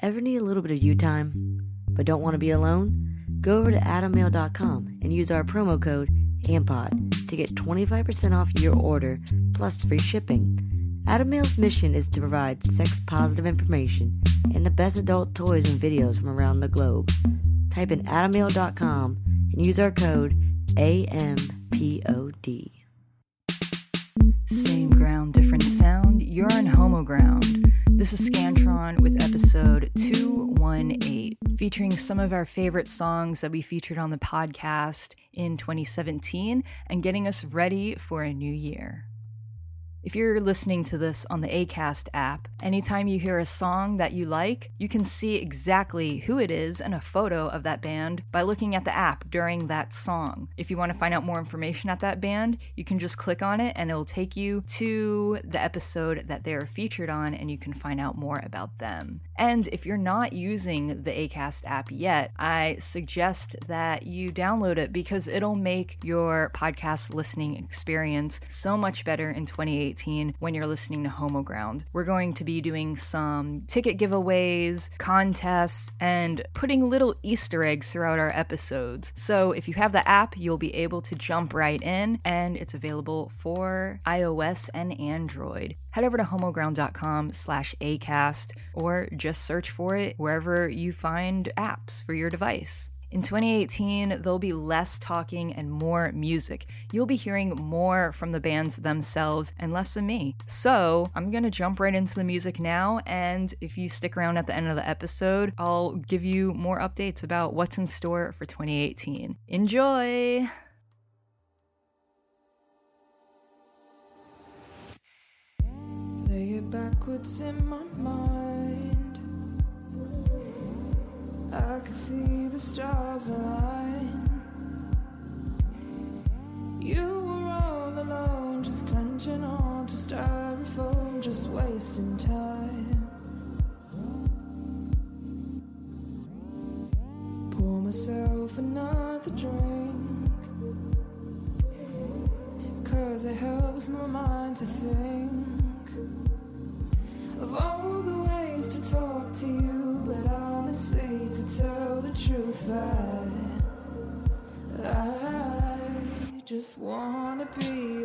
Ever need a little bit of you time, but don't want to be alone? Go over to adammale.com and use our promo code AMPOD to get 25% off your order plus free shipping. Adam Male's mission is to provide sex positive information and the best adult toys and videos from around the globe. Type in adammale.com and use our code AMPOD. Same ground, different sound. You're on Homo Ground. This is Scantron with episode 218, featuring some of our favorite songs that we featured on the podcast in 2017 and getting us ready for a new year. If you're listening to this on the ACAST app, anytime you hear a song that you like, you can see exactly who it is and a photo of that band by looking at the app during that song. If you want to find out more information at that band, you can just click on it and it'll take you to the episode that they're featured on and you can find out more about them. And if you're not using the ACAST app yet, I suggest that you download it because it'll make your podcast listening experience so much better in 2018 when you're listening to Homo Ground. We're going to be doing some ticket giveaways, contests, and putting little Easter eggs throughout our episodes. So if you have the app, you'll be able to jump right in, and it's available for iOS and Android. Head over to homoground.com slash acast or just search for it wherever you find apps for your device. In 2018, there'll be less talking and more music. You'll be hearing more from the bands themselves and less than me. So, I'm gonna jump right into the music now, and if you stick around at the end of the episode, I'll give you more updates about what's in store for 2018. Enjoy! Lay it backwards in my mind. I could see the stars align. You were all alone, just clenching on to styrofoam, just wasting time. Pour myself another drink. Cause it helps my mind to think to you, but honestly, to tell the truth, I, I just wanna be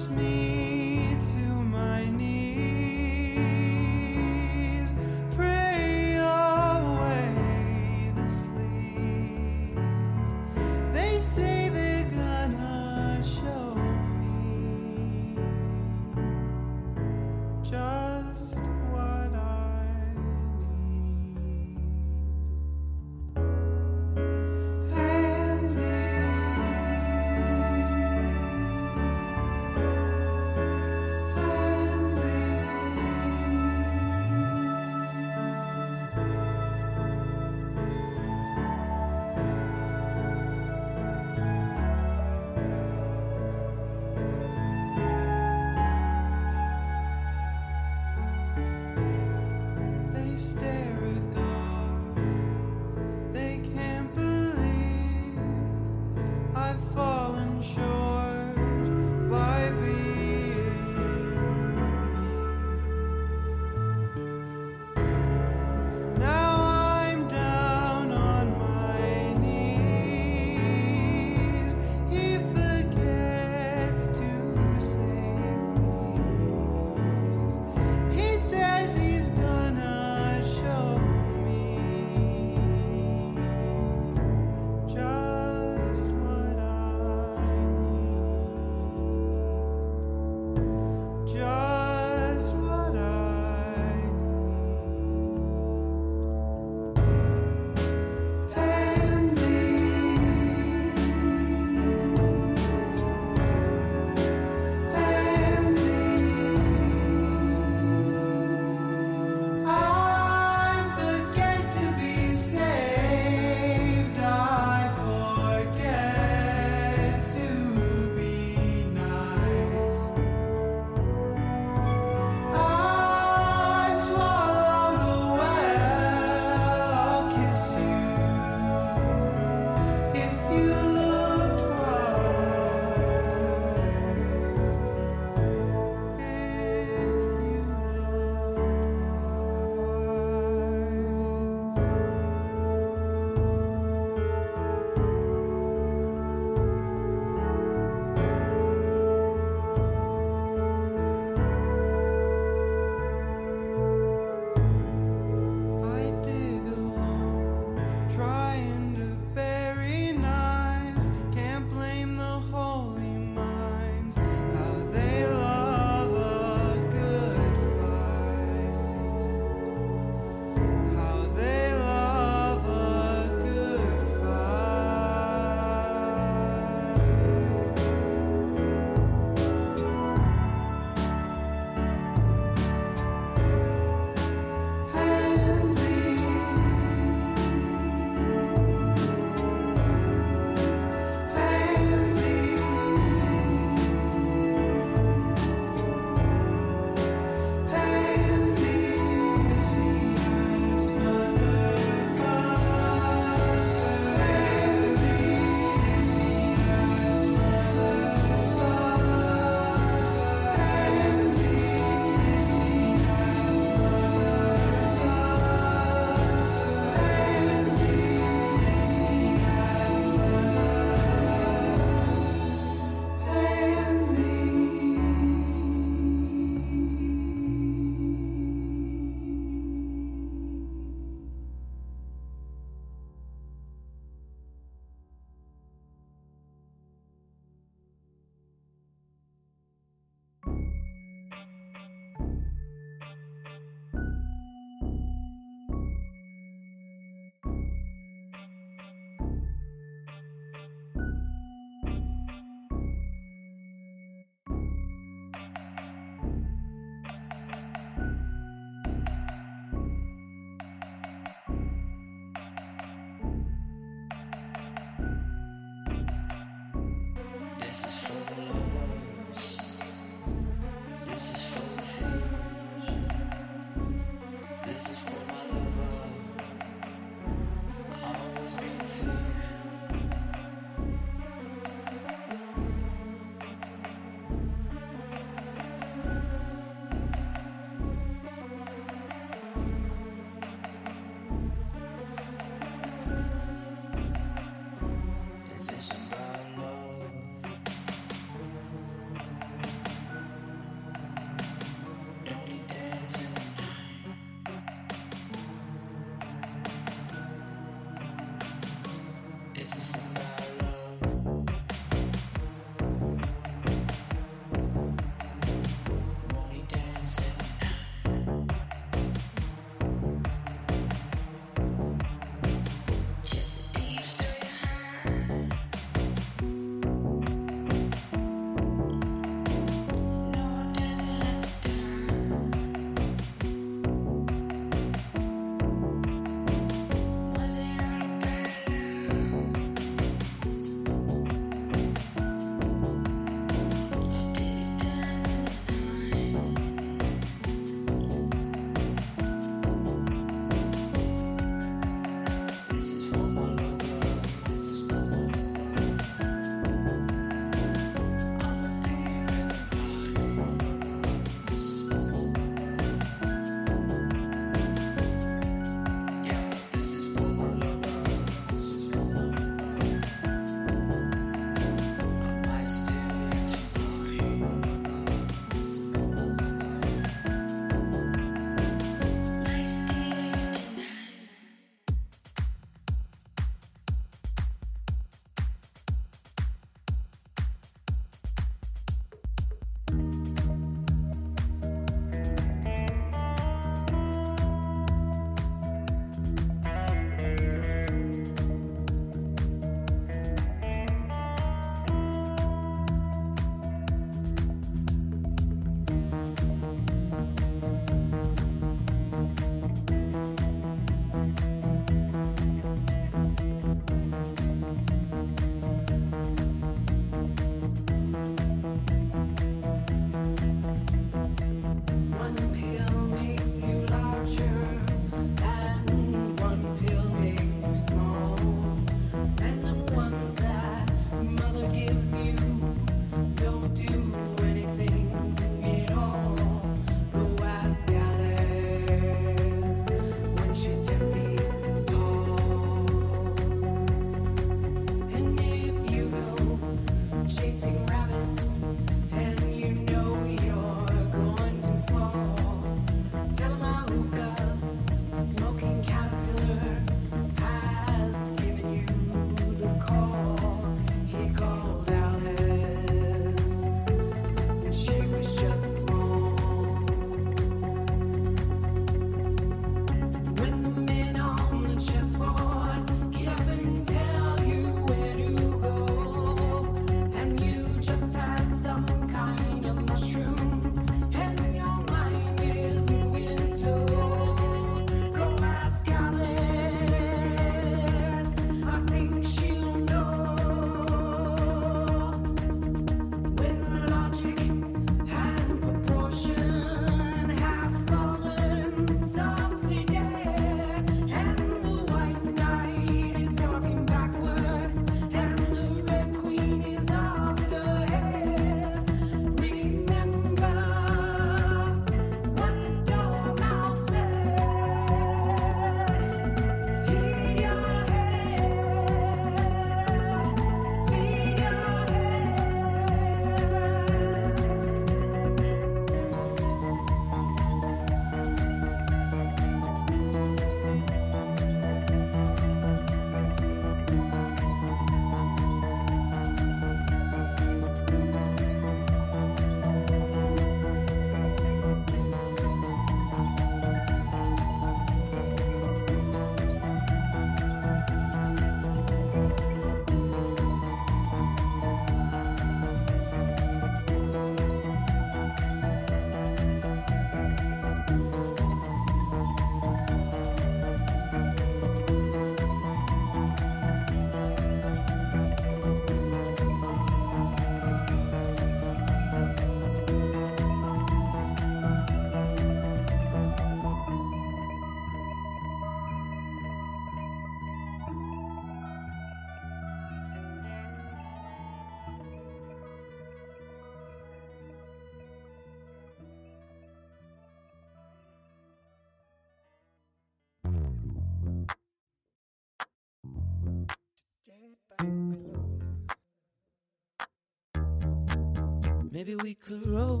Maybe we could roll.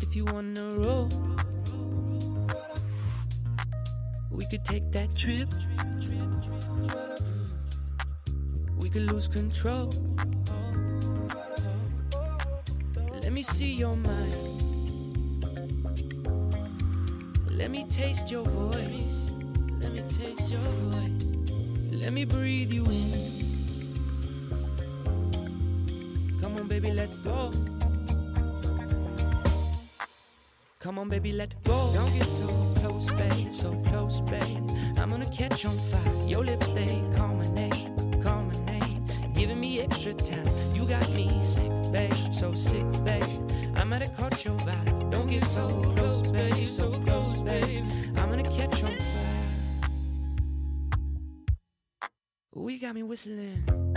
If you wanna roll, we could take that trip. We could lose control. Let me see your mind. Let me taste your voice. Let me taste your voice. Let me breathe you in. Come on, baby, let's go. Come on, baby, let go. Don't get so close, babe, so close, babe. I'm gonna catch on fire. Your lips, they call my name, call my name. Giving me extra time. You got me sick, babe, so sick, babe. I'm have caught your vibe. Don't get so close, babe, so close, babe. I'm gonna catch on fire. Whistling.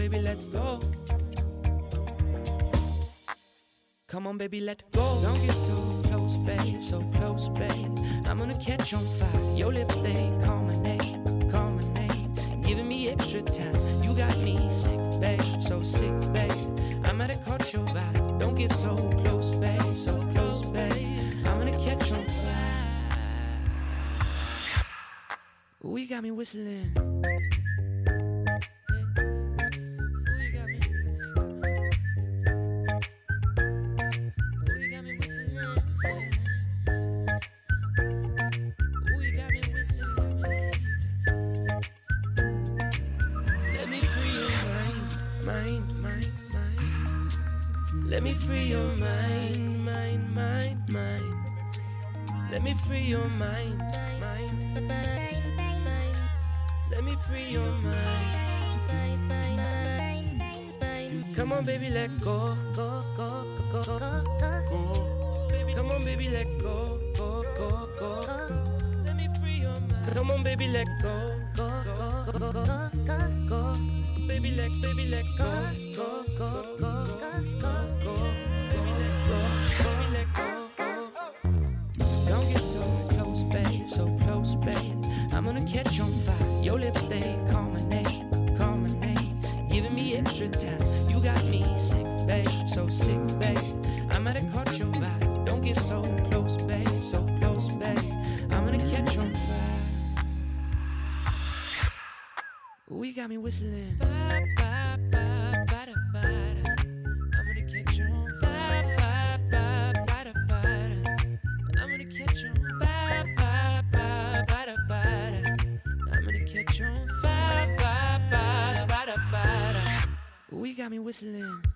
Baby, let's go. Come on, baby, let go. Don't get so close, babe, so close, babe. I'm gonna catch on fire. Your lips, they call my name, call my name. Giving me extra time. You got me sick, babe, so sick, babe. I might have caught your vibe. Don't get so close, babe, so close, babe. I'm gonna catch on fire. We got me whistling. Whistling.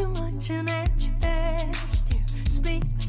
Too much and at your best. You speak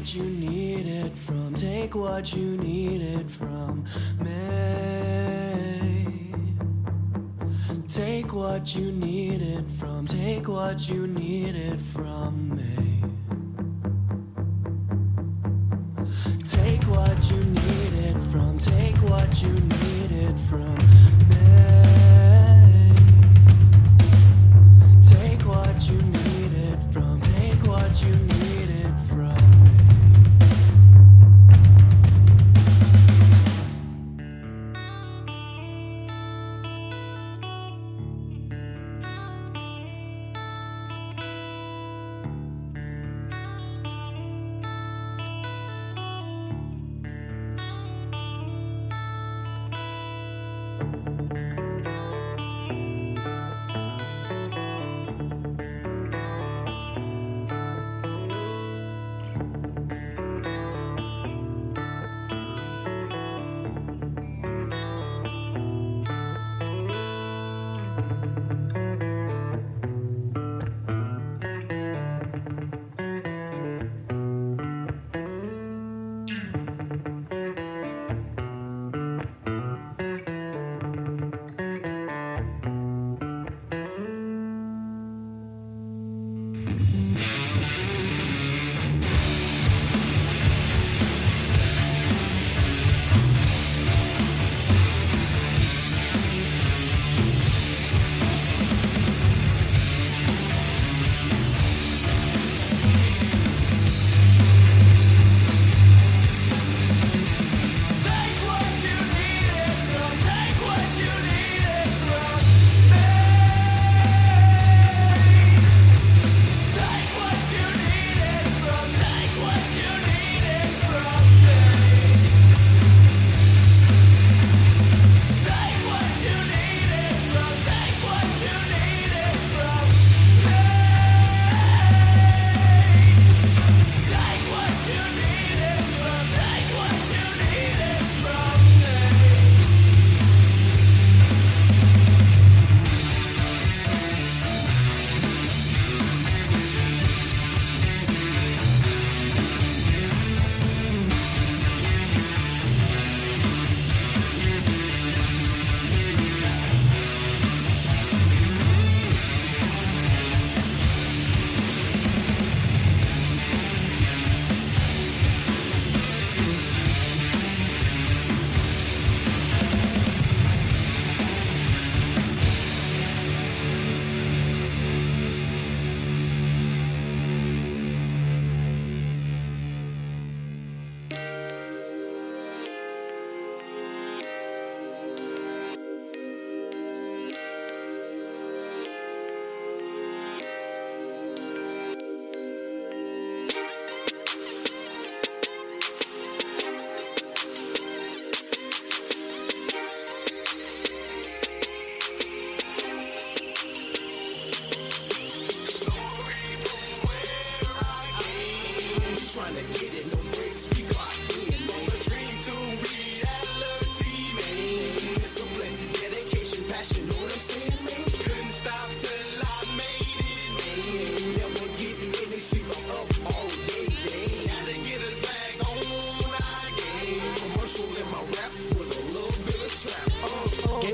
what you needed from, take what you needed from me. Take what you needed from, take what you needed from me. Take what you needed from, take what you needed from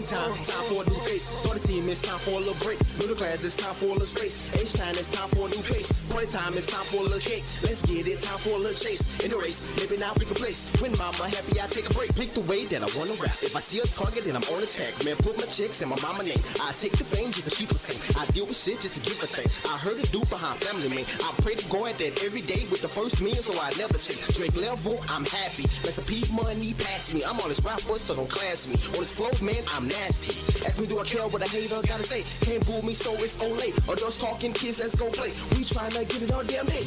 Springtime, time for a new face. Start a team, it's time for a little break. Middle class, it's time for a little space. H time, it's time for a new pace. Time, it's time for a little cake. Let's get it, time for a little chase. In the race, maybe now pick a place. When mama happy, I take a break. Pick the way that I wanna rap. If I see a target, then I'm on attack. Man, put my chicks in my mama name. I take the fame just to keep it sane. I deal with shit just to give a thing. I heard it dude behind family man. I pray to God that every day with the first meal, so I never check. Drake level, I'm happy. The P money pass me. I'm on this rap so don't class me. On this flow, man, I'm nasty. Ask me, do I care what a hater gotta say? Can't boo me, so it's Olay. Or those talking kids, let's go play. We tryna get it all damn day.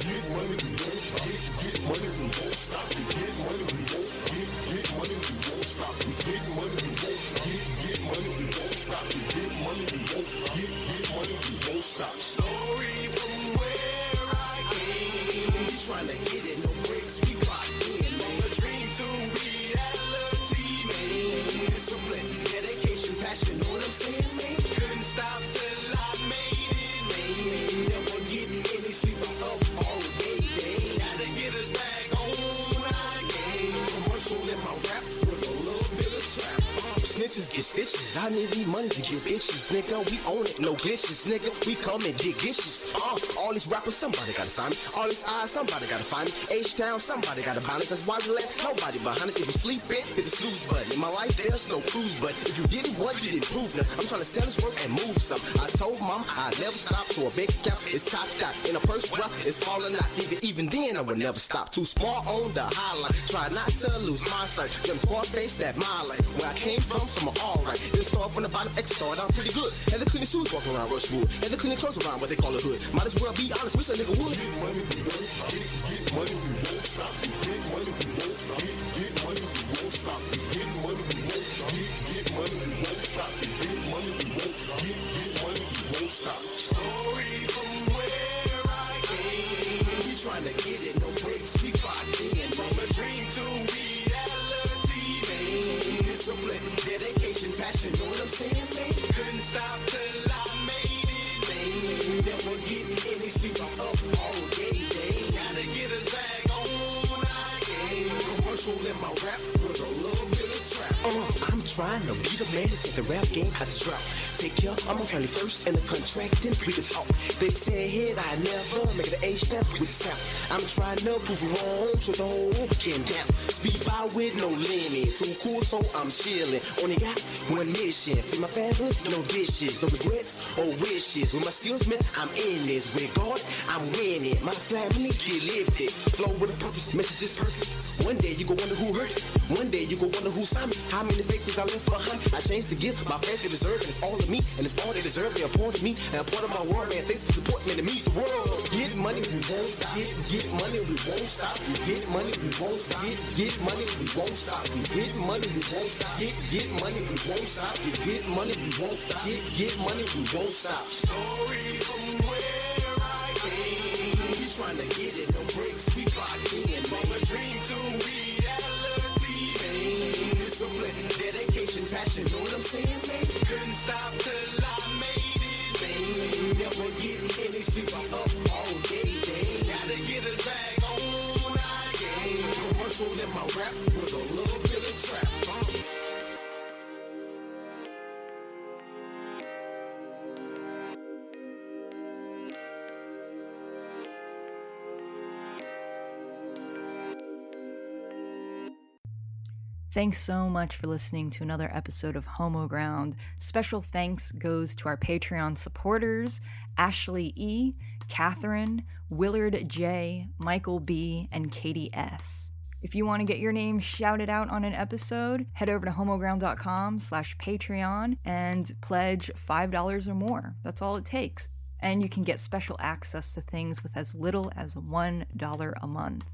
Snitches I need these money to give itches, nigga. We own it, no glitches, nigga. We come and get glitches. Uh, all these rappers, somebody gotta sign me. All these eyes, somebody gotta find me. H Town, somebody gotta bind it. That's why we left nobody behind it. If you sleeping, hit the snooze button. In my life, there's no cruise button. If you didn't want, you didn't prove nothing. I'm trying to sell this work and move some. I told mom I'd never stop to a big cap. It's top dot. In a purse, well, it's falling out. Even, even then, I would never stop. Too small on the highline. Try not to lose my sight. Them small face that my life. Where I came from, from alright. Then start from the bottom, X I'm pretty good. Had the clean shoes walking around Rushwood. Had the clean clothes around what they call a hood. Might as well be honest, wish a nigga would. Trying I'm a family first and a contract, then we can talk. They say here I never make it an H step with sound. I'm trying to prove wrong, so the whole can down. Speed by with no limit, too cool, so I'm chilling. Only got one mission, feed my family, no dishes, no regrets or wishes. With my skills, man, I'm in this. With God, I'm winning. My family get lifted, flow with a purpose, message is perfect. One day you go wonder who hurt it. One day you go wonder who signed me. How many faces I left behind? I changed the gift, my fans they deserve, and it's all of me, and it's all they deserve. They're part of me, and a part of my world, man. Thanks for support, man. It means the world. Get money, we won't stop. Get, get money, we won't stop. Get money, we won't stop. Get, get money, we won't stop. Get money, we won't stop. Get, get money, we won't stop. Get money, we won't stop. Get, get money, we won't stop. Story from where I came. We trying to get it, no breaks, we clocked in. A dream to passion, know what I'm saying, man? Couldn't stop till I made it, man. Never getting any sleep, I'm up all day, day. Gotta get a bag on again. Commercial in my rap with a little Thanks so much for listening to another episode of Homoground. Special thanks goes to our Patreon supporters Ashley E., Catherine, Willard J., Michael B., and Katie S. If you want to get your name shouted out on an episode, head over to homoground.com slash Patreon and pledge $5 or more. That's all it takes. And you can get special access to things with as little as $1 a month.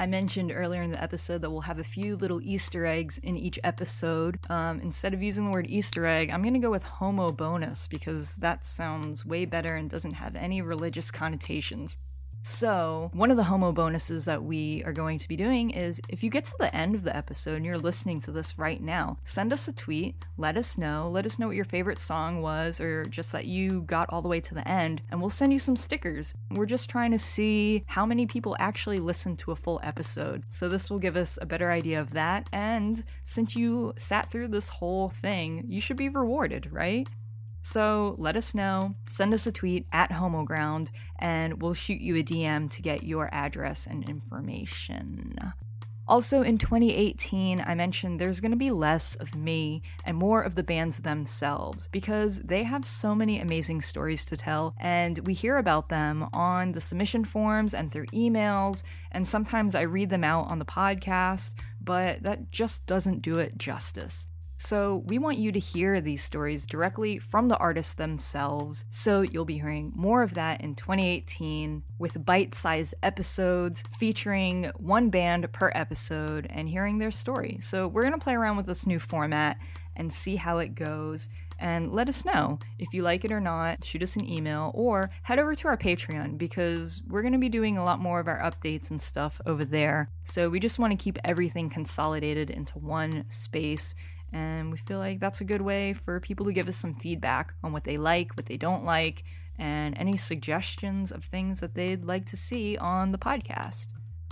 I mentioned earlier in the episode that we'll have a few little Easter eggs in each episode. Um, instead of using the word Easter egg, I'm going to go with homo bonus because that sounds way better and doesn't have any religious connotations. So, one of the homo bonuses that we are going to be doing is if you get to the end of the episode and you're listening to this right now, send us a tweet, let us know, let us know what your favorite song was, or just that you got all the way to the end, and we'll send you some stickers. We're just trying to see how many people actually listen to a full episode. So, this will give us a better idea of that. And since you sat through this whole thing, you should be rewarded, right? So let us know, send us a tweet at HomoGround, and we'll shoot you a DM to get your address and information. Also, in 2018, I mentioned there's going to be less of me and more of the bands themselves because they have so many amazing stories to tell, and we hear about them on the submission forms and through emails, and sometimes I read them out on the podcast, but that just doesn't do it justice. So, we want you to hear these stories directly from the artists themselves. So, you'll be hearing more of that in 2018 with bite sized episodes featuring one band per episode and hearing their story. So, we're going to play around with this new format and see how it goes. And let us know if you like it or not. Shoot us an email or head over to our Patreon because we're going to be doing a lot more of our updates and stuff over there. So, we just want to keep everything consolidated into one space and we feel like that's a good way for people to give us some feedback on what they like, what they don't like, and any suggestions of things that they'd like to see on the podcast.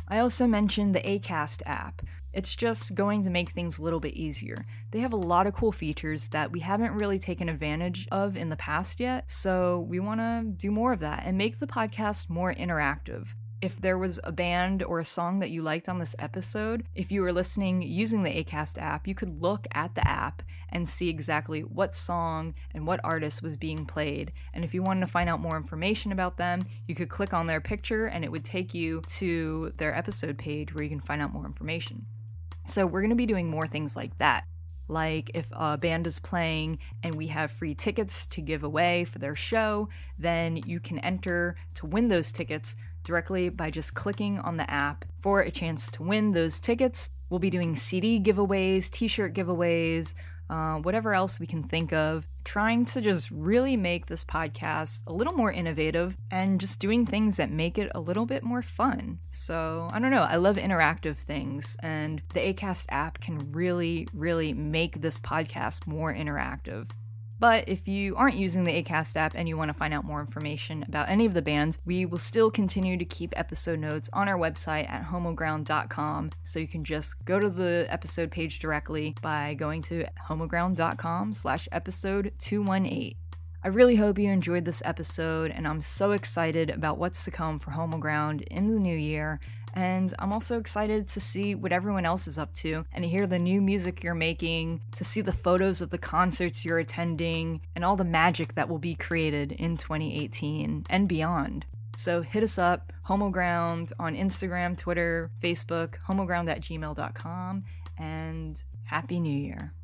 I also mentioned the ACAST app. It's just going to make things a little bit easier. They have a lot of cool features that we haven't really taken advantage of in the past yet, so we want to do more of that and make the podcast more interactive if there was a band or a song that you liked on this episode, if you were listening using the ACAST app, you could look at the app and see exactly what song and what artist was being played. And if you wanted to find out more information about them, you could click on their picture and it would take you to their episode page where you can find out more information. So, we're going to be doing more things like that. Like if a band is playing and we have free tickets to give away for their show, then you can enter to win those tickets directly by just clicking on the app for a chance to win those tickets. We'll be doing CD giveaways, t shirt giveaways, uh, whatever else we can think of, trying to just really make this podcast a little more innovative and just doing things that make it a little bit more fun. So, I don't know, I love interactive things, and the ACAST app can really, really make this podcast more interactive. But if you aren't using the ACAST app and you want to find out more information about any of the bands, we will still continue to keep episode notes on our website at homoground.com. So you can just go to the episode page directly by going to homoground.com slash episode 218. I really hope you enjoyed this episode, and I'm so excited about what's to come for Homoground in the new year. And I'm also excited to see what everyone else is up to and to hear the new music you're making, to see the photos of the concerts you're attending, and all the magic that will be created in 2018 and beyond. So hit us up, Homoground on Instagram, Twitter, Facebook, homoground at gmail.com, and Happy New Year.